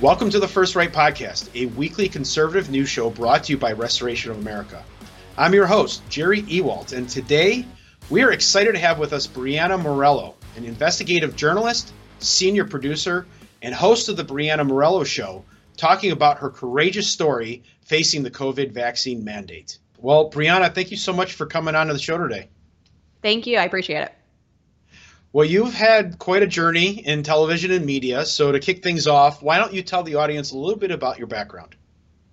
Welcome to the First Right Podcast, a weekly conservative news show brought to you by Restoration of America. I'm your host, Jerry Ewalt, and today we are excited to have with us Breanna Morello, an investigative journalist, senior producer, and host of the Breanna Morello Show, talking about her courageous story facing the COVID vaccine mandate. Well, Breanna, thank you so much for coming on to the show today. Thank you. I appreciate it. Well, you've had quite a journey in television and media. So, to kick things off, why don't you tell the audience a little bit about your background?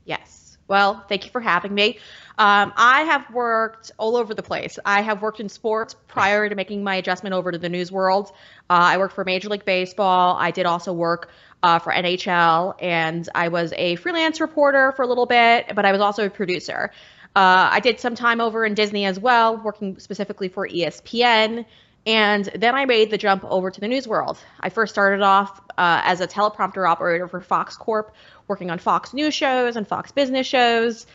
Yes. Well, thank you for having me. Um, I have worked all over the place. I have worked in sports prior to making my adjustment over to the news world. Uh, I worked for Major League Baseball. I did also work uh, for NHL, and I was a freelance reporter for a little bit, but I was also a producer. Uh, I did some time over in Disney as well, working specifically for ESPN. And then I made the jump over to the news world. I first started off uh, as a teleprompter operator for Fox Corp, working on Fox News shows and Fox Business shows.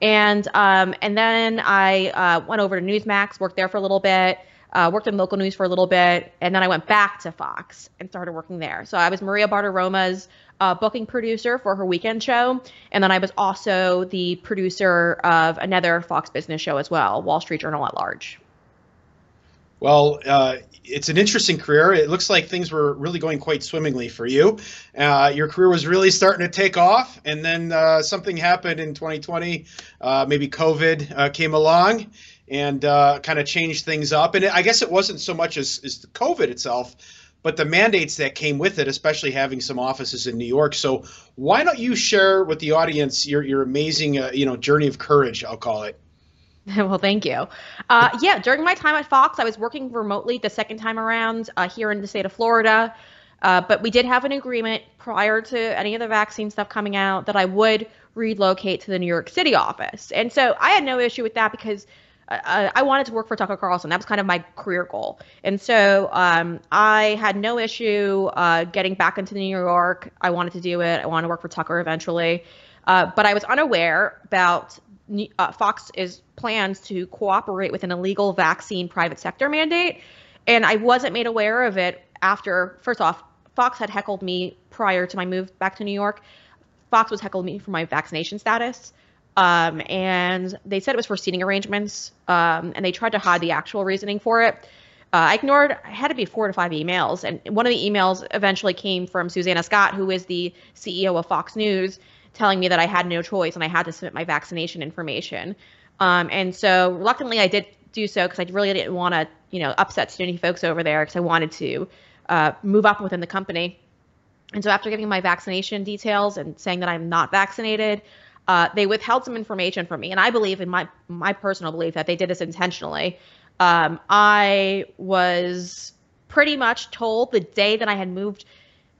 And um, and then I uh, went over to Newsmax, worked there for a little bit, uh, worked in local news for a little bit, and then I went back to Fox and started working there. So I was Maria Bartiromo's uh, booking producer for her weekend show, and then I was also the producer of another Fox Business show as well, Wall Street Journal at Large. Well, uh, it's an interesting career. It looks like things were really going quite swimmingly for you. Uh, your career was really starting to take off, and then uh, something happened in 2020. Uh, maybe COVID uh, came along and uh, kind of changed things up. And I guess it wasn't so much as, as the COVID itself, but the mandates that came with it, especially having some offices in New York. So why don't you share with the audience your your amazing, you know, journey of courage? I'll call it. Well, thank you. Uh, yeah, during my time at Fox, I was working remotely the second time around uh, here in the state of Florida. Uh, but we did have an agreement prior to any of the vaccine stuff coming out that I would relocate to the New York City office. And so I had no issue with that because uh, uh, I wanted to work for Tucker Carlson. That was kind of my career goal. And so um, I had no issue uh, getting back into New York. I wanted to do it. I wanted to work for Tucker eventually. but I was unaware about uh, Fox is plans to cooperate with an illegal vaccine private sector mandate, and I wasn't made aware of it after. First off, Fox had heckled me prior to my move back to New York. Fox was heckling me for my vaccination status, um, and they said it was for seating arrangements, um, and they tried to hide the actual reasoning for it. Uh, I ignored. I had to be four to five emails, and one of the emails eventually came from Susanna Scott, who is the CEO of Fox News, telling me that I had no choice and I had to submit my vaccination information. Um, and so reluctantly, I did do so because I really didn't want to, you know, upset SUNY folks over there because I wanted to uh, move up within the company. And so after giving my vaccination details and saying that I'm not vaccinated, uh, they withheld some information from me. And I believe, in my my personal belief, that they did this intentionally. Um, I was pretty much told the day that I had moved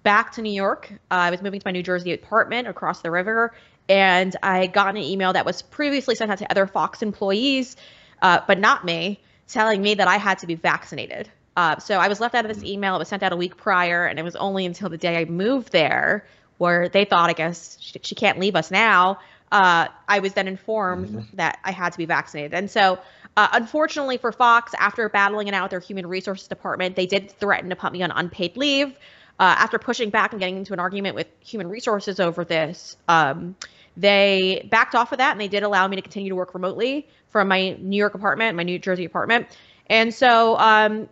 back to New York. Uh, I was moving to my New Jersey apartment across the river, and I had gotten an email that was previously sent out to other Fox employees, uh, but not me, telling me that I had to be vaccinated. Uh, so I was left out of this email. It was sent out a week prior, and it was only until the day I moved there where they thought, I guess, she, she can't leave us now. Uh, I was then informed mm-hmm. that I had to be vaccinated. And so, uh, unfortunately for Fox, after battling it out with their human resources department, they did threaten to put me on unpaid leave uh, after pushing back and getting into an argument with human resources over this, um, they backed off of that and they did allow me to continue to work remotely from my New York apartment, my New Jersey apartment. And so um,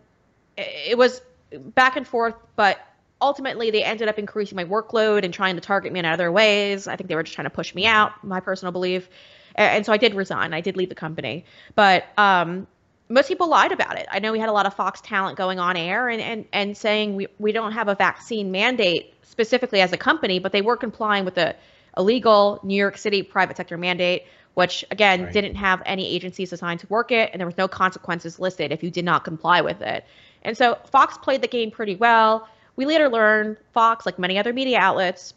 it was back and forth, but ultimately they ended up increasing my workload and trying to target me in other ways. I think they were just trying to push me out, my personal belief. And so I did resign. I did leave the company. But um, most people lied about it. I know we had a lot of Fox talent going on air and, and, and saying we, we don't have a vaccine mandate specifically as a company, but they were complying with the illegal New York City private sector mandate, which again right. didn't have any agencies assigned to work it, and there was no consequences listed if you did not comply with it. And so Fox played the game pretty well. We later learned Fox, like many other media outlets,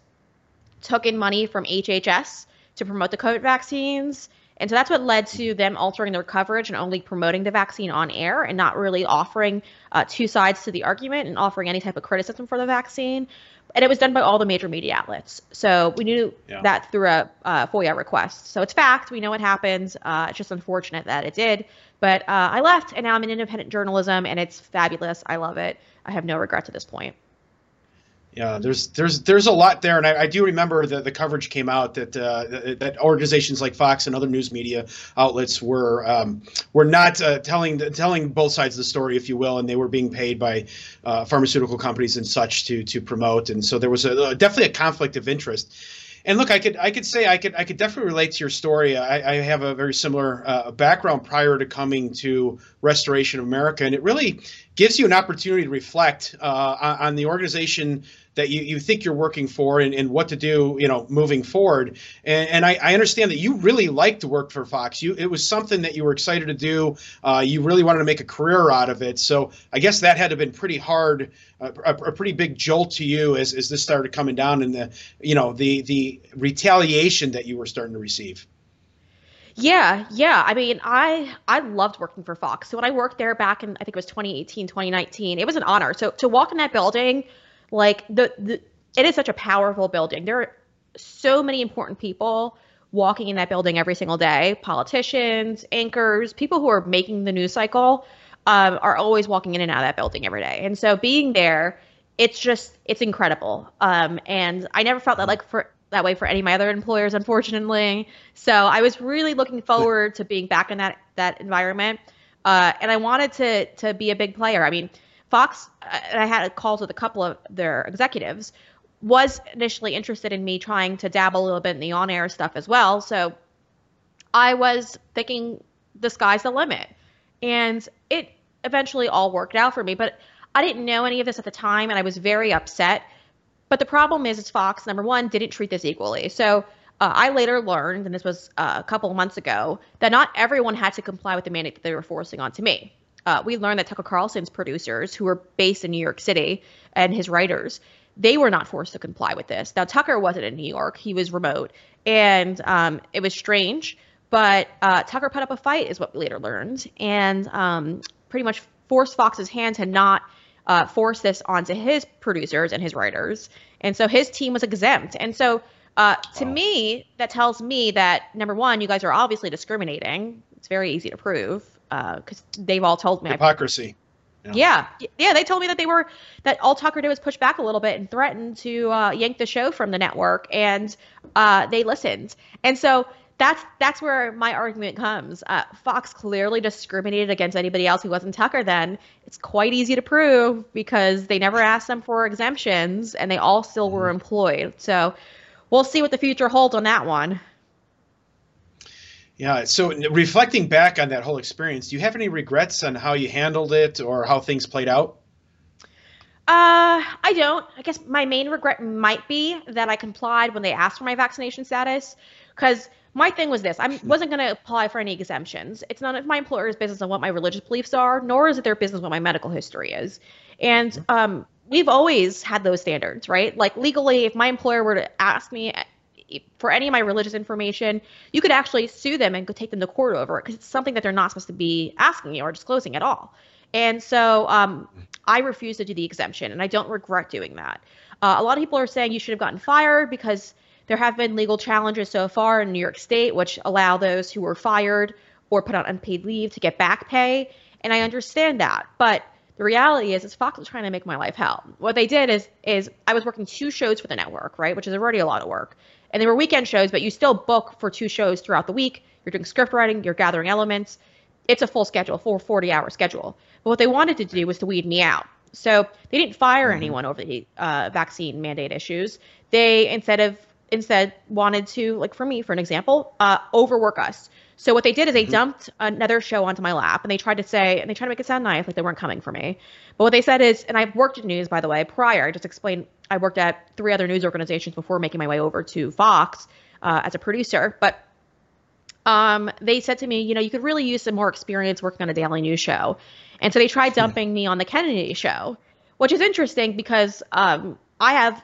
took in money from HHS to promote the COVID vaccines and so that's what led to them altering their coverage and only promoting the vaccine on air and not really offering uh, two sides to the argument and offering any type of criticism for the vaccine. And it was done by all the major media outlets. So we knew yeah. that through a uh, FOIA request. So it's fact. We know what happened. Uh, it's just unfortunate that it did. But uh, I left, and now I'm in independent journalism, and it's fabulous. I love it. I have no regret to this point. Yeah, there's there's there's a lot there, and I, I do remember that the coverage came out that uh, that organizations like Fox and other news media outlets were um, were not uh, telling telling both sides of the story, if you will, and they were being paid by uh, pharmaceutical companies and such to to promote, and so there was a, definitely a conflict of interest and look, I could I could say I could I could definitely relate to your story. I, I have a very similar uh, background prior to coming to Restoration of America, and it really gives you an opportunity to reflect uh, on the organization that you, you think you're working for and, and what to do, you know, moving forward. And, and I, I, understand that you really liked to work for Fox. You it was something that you were excited to do. Uh, you really wanted to make a career out of it. So I guess that had to have been pretty hard, a, a, pretty big jolt to you as, as this started coming down and the you know the the retaliation that you were starting to receive. Yeah, yeah. I mean, I I loved working for Fox. So when I worked there back in I think it was 2018, 2019, it was an honor. So to walk in that building like the, the it is such a powerful building. There are so many important people walking in that building every single day. Politicians, anchors, people who are making the news cycle um, are always walking in and out of that building every day. And so being there, it's just it's incredible. Um, and I never felt that like for that way for any of my other employers, unfortunately. So I was really looking forward to being back in that that environment. Uh, and I wanted to to be a big player. I mean, Fox, I had a calls with a couple of their executives, was initially interested in me trying to dabble a little bit in the on air stuff as well. So I was thinking the sky's the limit. And it eventually all worked out for me. But I didn't know any of this at the time, and I was very upset. But the problem is, is Fox, number one, didn't treat this equally. So uh, I later learned, and this was uh, a couple of months ago, that not everyone had to comply with the mandate that they were forcing onto me uh, we learned that Tucker Carlson's producers, who were based in New York City, and his writers, they were not forced to comply with this. Now, Tucker wasn't in New York, he was remote. And um, it was strange, but uh, Tucker put up a fight, is what we later learned, and um, pretty much forced Fox's hand to not uh, force this onto his producers and his writers. And so his team was exempt. And so uh, to wow. me, that tells me that number one, you guys are obviously discriminating. It's very easy to prove because uh, they've all told me hypocrisy. Yeah. yeah. yeah, They told me that they were that all Tucker did was push back a little bit and threatened to uh, yank the show from the network, and uh, they listened. And so that's that's where my argument comes. Uh, Fox clearly discriminated against anybody else who wasn't Tucker. Then it's quite easy to prove because they never asked them for exemptions, and they all still were mm-hmm. employed. So we'll see what the future holds on that one. Yeah. So reflecting back on that whole experience, do you have any regrets on how you handled it or how things played out? Uh, I don't. I guess my main regret might be that I complied when they asked for my vaccination status, because my thing was this: I wasn't going to apply for any exemptions. It's none of my employer's business on what my religious beliefs are, nor is it their business what my medical history is. And mm-hmm. um, we've always had those standards, right? Like legally, if my employer were to ask me for any of my religious information, you could actually sue them and go take them to court over it because it's something that they're not supposed to be asking you or disclosing at all. And so um, I refuse to do the exemption, and I don't regret doing that. Uh, a lot of people are saying you should have gotten fired because there have been legal challenges so far in New York State, which allow those who were fired or put on unpaid leave to get back pay. And I understand that, but the reality is, is Fox was trying to make my life hell. What they did is, is I was working two shows for the network, right, which is already a lot of work and they were weekend shows, but you still book for two shows throughout the week. You're doing script writing, you're gathering elements. It's a full schedule, full 40 hour schedule. But what they wanted to do was to weed me out. So they didn't fire mm-hmm. anyone over the uh, vaccine mandate issues. They instead of instead wanted to, like for me, for an example, uh, overwork us. So what they did is they mm-hmm. dumped another show onto my lap, and they tried to say, and they tried to make it sound nice, like they weren't coming for me. But what they said is, and I've worked in news, by the way, prior. I just explained I worked at three other news organizations before making my way over to Fox uh, as a producer. But um, they said to me, you know, you could really use some more experience working on a daily news show. And so they tried hmm. dumping me on the Kennedy show, which is interesting because um, I have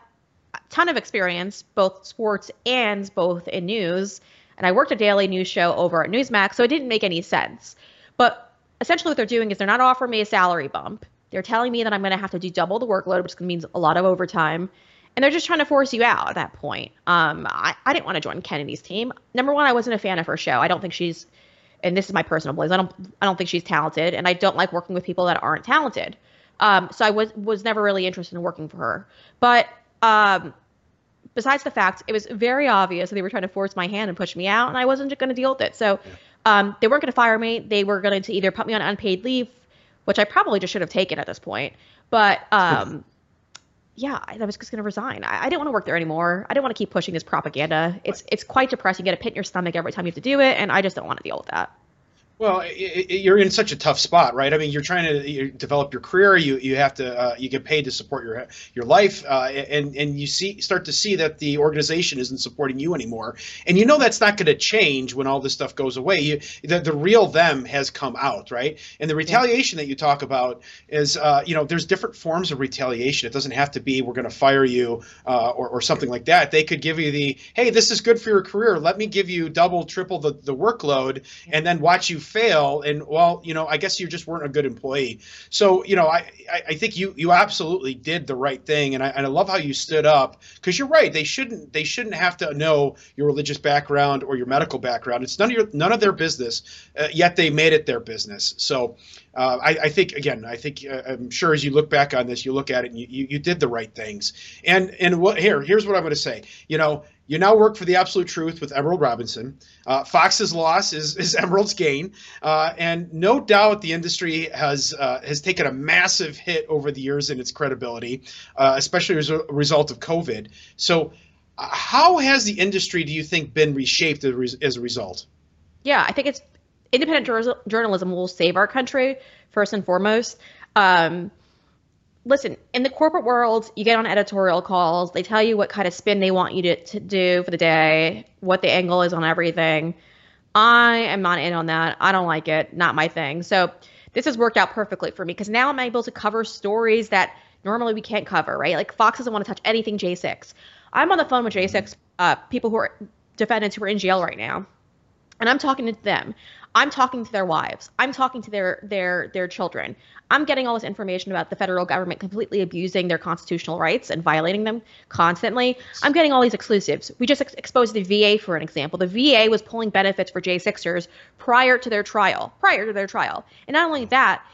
a ton of experience, both sports and both in news. And I worked a daily news show over at Newsmax, so it didn't make any sense. But essentially, what they're doing is they're not offering me a salary bump. They're telling me that I'm going to have to do double the workload, which means a lot of overtime. And they're just trying to force you out at that point. Um, I, I didn't want to join Kennedy's team. Number one, I wasn't a fan of her show. I don't think she's, and this is my personal beliefs. I don't, I don't think she's talented, and I don't like working with people that aren't talented. Um, so I was was never really interested in working for her. But um, besides the fact, it was very obvious that they were trying to force my hand and push me out, and I wasn't going to deal with it. So um, they weren't going to fire me. They were going to either put me on unpaid leave, which I probably just should have taken at this point. But um, yeah, I was just going to resign. I, I, didn't want to work there anymore. I didn't want to keep pushing this propaganda. It's it's quite depressing. You get a pit in your stomach every time you have to do it, and I just don't want to deal with that. Well, it, it, you're in such a tough spot, right? I mean, you're trying to you develop your career. You you have to uh, you get paid to support your your life, uh, and and you see start to see that the organization isn't supporting you anymore, and you know that's not going to change when all this stuff goes away. You, the the real them has come out, right? And the retaliation that you talk about is, uh, you know, there's different forms of retaliation. It doesn't have to be we're going to fire you uh, or or something like that. They could give you the hey, this is good for your career. Let me give you double, triple the the workload, and then watch you fail and well you know i guess you just weren't a good employee so you know i i think you you absolutely did the right thing and i, and I love how you stood up because you're right they shouldn't they shouldn't have to know your religious background or your medical background it's none of your none of their business uh, yet they made it their business so uh, I, I, think again, I think uh, I'm sure as you look back on this, you look at it and you, you, you did the right things. And and what here here's what I'm going to say. You know, you now work for the Absolute Truth with Emerald Robinson. Uh, Fox's loss is, is Emerald's gain, uh, and no doubt the industry has uh, has taken a massive hit over the years in its credibility, uh, especially as a result of COVID. So, uh, how has the industry, do you think, been reshaped as a result? Yeah, I think it's independent journalism will save our country first and foremost. Um, listen, in the corporate world, you get on editorial calls. They tell you what kind of spin they want you to, to do for the day, what the angle is on everything. I am not in on that. I don't like it. Not my thing. So this has worked out perfectly for me because now I'm able to cover stories that normally we can't cover, right? Like Fox doesn't want to touch anything J6. I'm on the phone with J6 uh, people who are defendants who are in jail right now, and I'm talking to them. I'm talking to their wives. I'm talking to their their their children. I'm getting all this information about the federal government completely abusing their constitutional rights and violating them constantly. I'm getting all these exclusives. We just ex- exposed the VA for an example. The VA was pulling benefits for J6ers prior to their trial, prior to their trial. And not only that,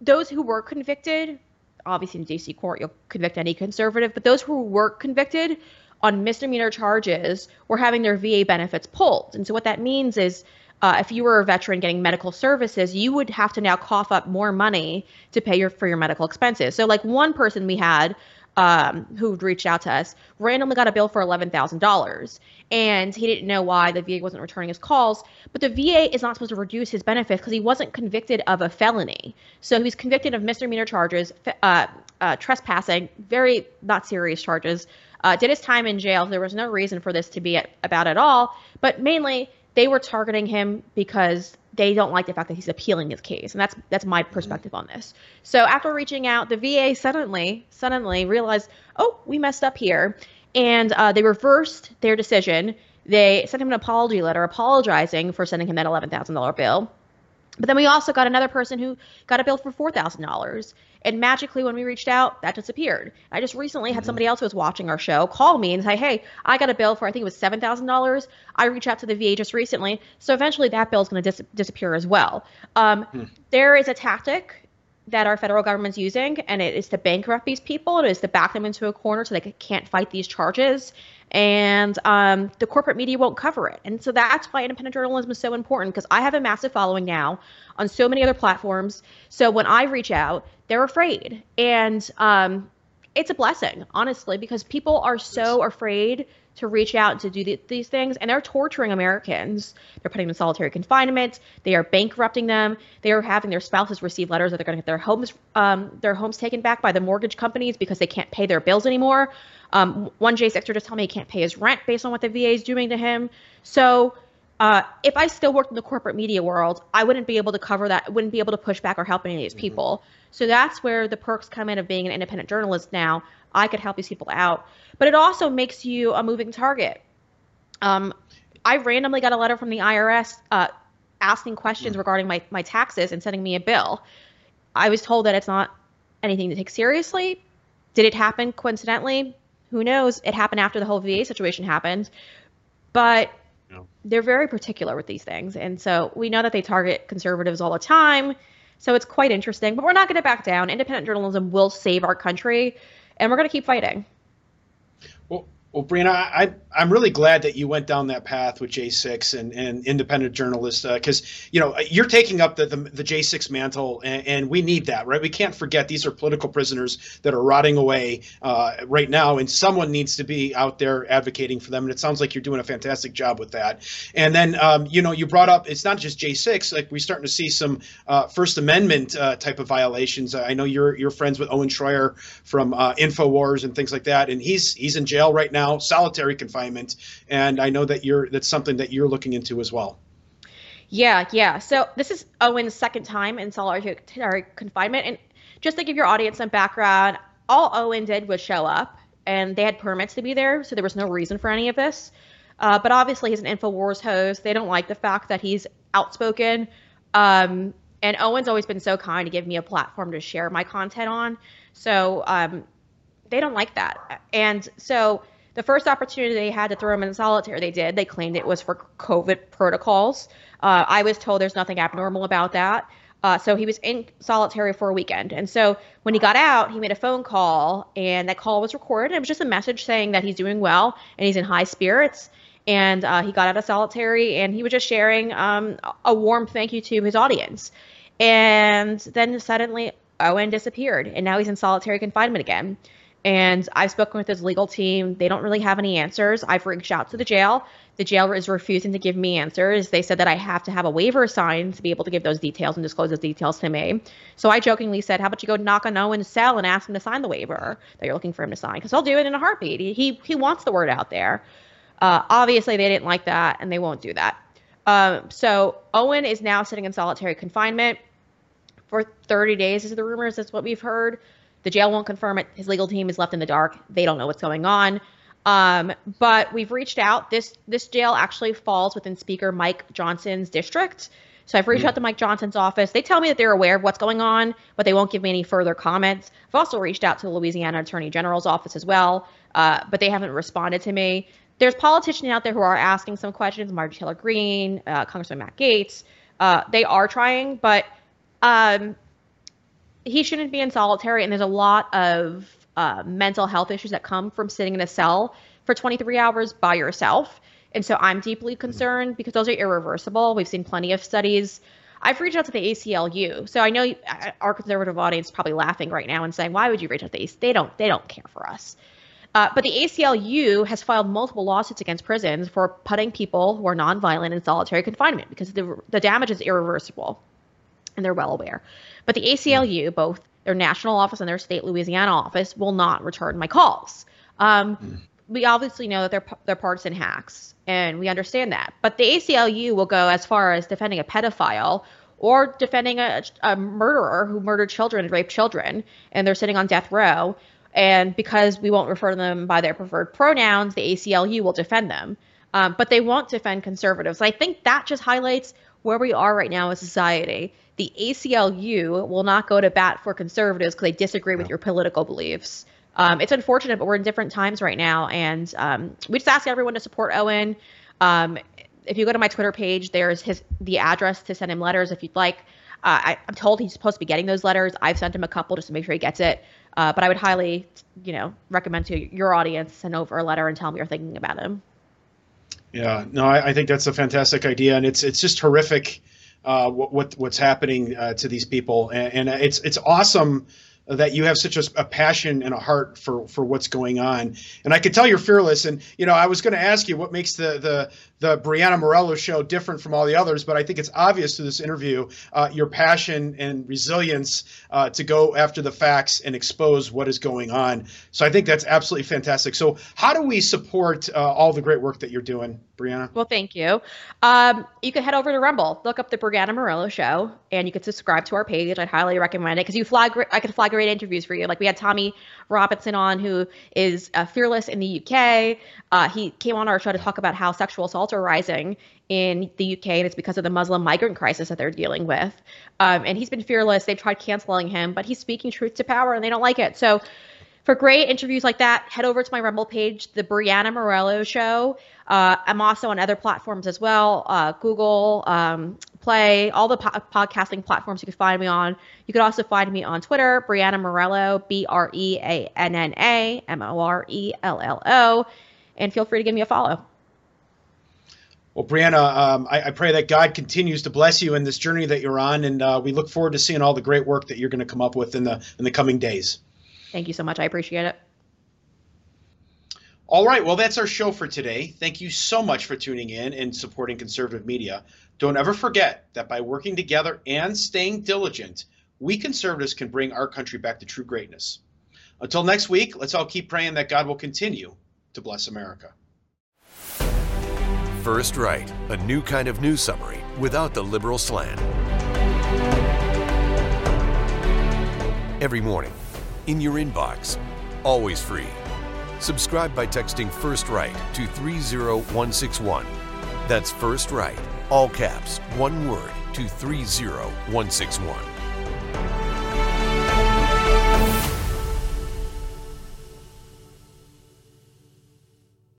those who were convicted, obviously in DC court you'll convict any conservative, but those who were convicted on misdemeanor charges were having their VA benefits pulled. And so what that means is uh, if you were a veteran getting medical services, you would have to now cough up more money to pay your for your medical expenses. So, like one person we had um, who reached out to us randomly got a bill for eleven thousand dollars, and he didn't know why the VA wasn't returning his calls. But the VA is not supposed to reduce his benefits because he wasn't convicted of a felony. So he was convicted of misdemeanor charges, uh, uh, trespassing, very not serious charges. Uh, did his time in jail. There was no reason for this to be at, about at all. But mainly, they were targeting him because they don't like the fact that he's appealing his case. And that's that's my perspective on this. So after reaching out the va suddenly suddenly realized oh we messed up here. And uh, they reversed their decision. They sent him an apology letter apologizing for sending him that $11000 bill. But then we also got another person who got a bill for $4000 and magically, when we reached out, that disappeared. I just recently had mm-hmm. somebody else who was watching our show call me and say, Hey, I got a bill for, I think it was $7,000. I reached out to the VA just recently. So eventually that bill is going to dis- disappear as well. Um, hmm. There is a tactic that our federal government's using, and it is to bankrupt these people. It is to back them into a corner so they can't fight these charges. And um, the corporate media won't cover it. And so that's why independent journalism is so important because I have a massive following now on so many other platforms. So when I reach out, they're afraid. And um, it's a blessing, honestly, because people are so afraid to reach out to do the, these things and they're torturing Americans. They're putting them in solitary confinement. They are bankrupting them. They are having their spouses receive letters that they're going to get their homes um, their homes taken back by the mortgage companies because they can't pay their bills anymore. Um, one J6er just told me he can't pay his rent based on what the VA is doing to him. So uh, if I still worked in the corporate media world, I wouldn't be able to cover that. Wouldn't be able to push back or help any of these mm-hmm. people. So that's where the perks come in of being an independent journalist. Now I could help these people out, but it also makes you a moving target. Um, I randomly got a letter from the IRS uh, asking questions mm-hmm. regarding my my taxes and sending me a bill. I was told that it's not anything to take seriously. Did it happen coincidentally? Who knows? It happened after the whole VA situation happened, but they're very particular with these things. And so we know that they target conservatives all the time. So it's quite interesting, but we're not going to back down. Independent journalism will save our country, and we're going to keep fighting. Well, Breanna, I, I'm really glad that you went down that path with J6 and, and independent journalists because uh, you know you're taking up the, the, the J6 mantle, and, and, we need that, right? We can't forget these are political prisoners that are rotting away uh, right now, and someone needs to be out there advocating for them. And it sounds like you're doing a fantastic job with that. And then um, you know you brought up it's not just J6, like we're starting to see some uh, First Amendment uh, type of violations. I know you're you're friends with Owen Schroyer from uh, Infowars and things like that, and he's he's in jail right now now, solitary confinement, and I know that you're that's something that you're looking into as well. Yeah, yeah. So this is Owen's second time in solitary confinement, and just to give your audience some background, all Owen did was show up, and they had permits to be there, so there was no reason for any of this. Uh, but obviously, he's an Infowars host. They don't like the fact that he's outspoken. Um, and Owen's always been so kind to give me a platform to share my content on. So um, they don't like that. And so the first opportunity they had to throw him in solitary, they did. They claimed it was for COVID protocols. Uh, I was told there's nothing abnormal about that. Uh, so he was in solitary for a weekend. And so when he got out, he made a phone call, and that call was recorded. It was just a message saying that he's doing well and he's in high spirits. And uh, he got out of solitary, and he was just sharing um, a warm thank you to his audience. And then suddenly, Owen disappeared, and now he's in solitary confinement again. And I've spoken with his legal team. They don't really have any answers. I've reached out to the jail. The jail is refusing to give me answers. They said that I have to have a waiver signed to be able to give those details and disclose those details to me. So I jokingly said, How about you go knock on Owen's cell and ask him to sign the waiver that you're looking for him to sign? Because I'll do it in a heartbeat. He, he wants the word out there. Uh, obviously, they didn't like that and they won't do that. Um, so Owen is now sitting in solitary confinement for 30 days, is the rumors. That's what we've heard. The jail won't confirm it. His legal team is left in the dark. They don't know what's going on. Um, but we've reached out. This this jail actually falls within Speaker Mike Johnson's district. So I've reached mm. out to Mike Johnson's office. They tell me that they're aware of what's going on, but they won't give me any further comments. I've also reached out to the Louisiana Attorney General's office as well, uh, but they haven't responded to me. There's politicians out there who are asking some questions. Marjorie Taylor Greene, uh, Congressman Matt Gaetz. Uh, they are trying, but um, he shouldn't be in solitary, and there's a lot of uh, mental health issues that come from sitting in a cell for 23 hours by yourself. And so I'm deeply concerned because those are irreversible. We've seen plenty of studies. I've reached out to the ACLU, so I know uh, our conservative audience is probably laughing right now and saying, "Why would you reach out to the ACLU? They don't. They don't care for us." Uh, but the ACLU has filed multiple lawsuits against prisons for putting people who are nonviolent in solitary confinement because the the damage is irreversible, and they're well aware. But the ACLU, both their national office and their state Louisiana office, will not return my calls. Um, mm. We obviously know that they're they're partisan hacks, and we understand that. But the ACLU will go as far as defending a pedophile or defending a, a murderer who murdered children and raped children, and they're sitting on death row. And because we won't refer to them by their preferred pronouns, the ACLU will defend them. Um, but they won't defend conservatives. I think that just highlights where we are right now as society the ACLU will not go to bat for conservatives because they disagree with your political beliefs. Um, it's unfortunate, but we're in different times right now, and um, we just ask everyone to support Owen. Um, if you go to my Twitter page, there's his the address to send him letters if you'd like. Uh, I, am told he's supposed to be getting those letters. I've sent him a couple just to make sure he gets it. Uh, but I would highly, you know, recommend to your audience send over a letter and tell him you're thinking about him. Yeah, no, I, I think that's a fantastic idea, and it's it's just horrific uh, what, what, what's happening uh, to these people, and, and, it's it's awesome that you have such a, a, passion and a heart for for what's going on. And I can tell you're fearless. And you know, I was going to ask you what makes the the the Breanna Morello show different from all the others, but I think it's obvious through this interview uh, your passion and resilience uh, to go after the facts and expose what is going on. So I think that's absolutely fantastic. So how do we support uh, all the great work that you're doing? Breanna? Well, thank you. Um, you can head over to Rumble, look up the Breanna Morello Show, and you can subscribe to our page. I'd highly recommend it because you flag. I can flag great interviews for you. Like we had Tommy Robinson on, who is uh, fearless in the UK. Uh, he came on our show to talk about how sexual assaults are rising in the UK, and it's because of the Muslim migrant crisis that they're dealing with. Um, and he's been fearless. They've tried canceling him, but he's speaking truth to power, and they don't like it. So for great interviews like that, head over to my Rumble page, The Breanna Morello Show. Uh, I'm also on other platforms as well uh, Google, um, Play, all the po- podcasting platforms you can find me on. You could also find me on Twitter, Breanna Morello, B R E A N N A M O R E L L O. and feel free to give me a follow. Well, Breanna, um, I, I, pray that God continues to bless you in this journey that you're on, and uh, we look forward to seeing all the great work that you're going to come up with in the in the coming days. Thank you so much. I appreciate it. All right, well, that's our show for today. Thank you so much for tuning in and supporting conservative media. Don't ever forget that by working together and staying diligent, we conservatives can bring our country back to true greatness. Until next week, let's all keep praying that God will continue to bless America. First Right, a new kind of news summary without the liberal slant. Every morning, in your inbox, always free. Subscribe by texting First Right to 30161. That's First Right, all caps, one word, to 30161.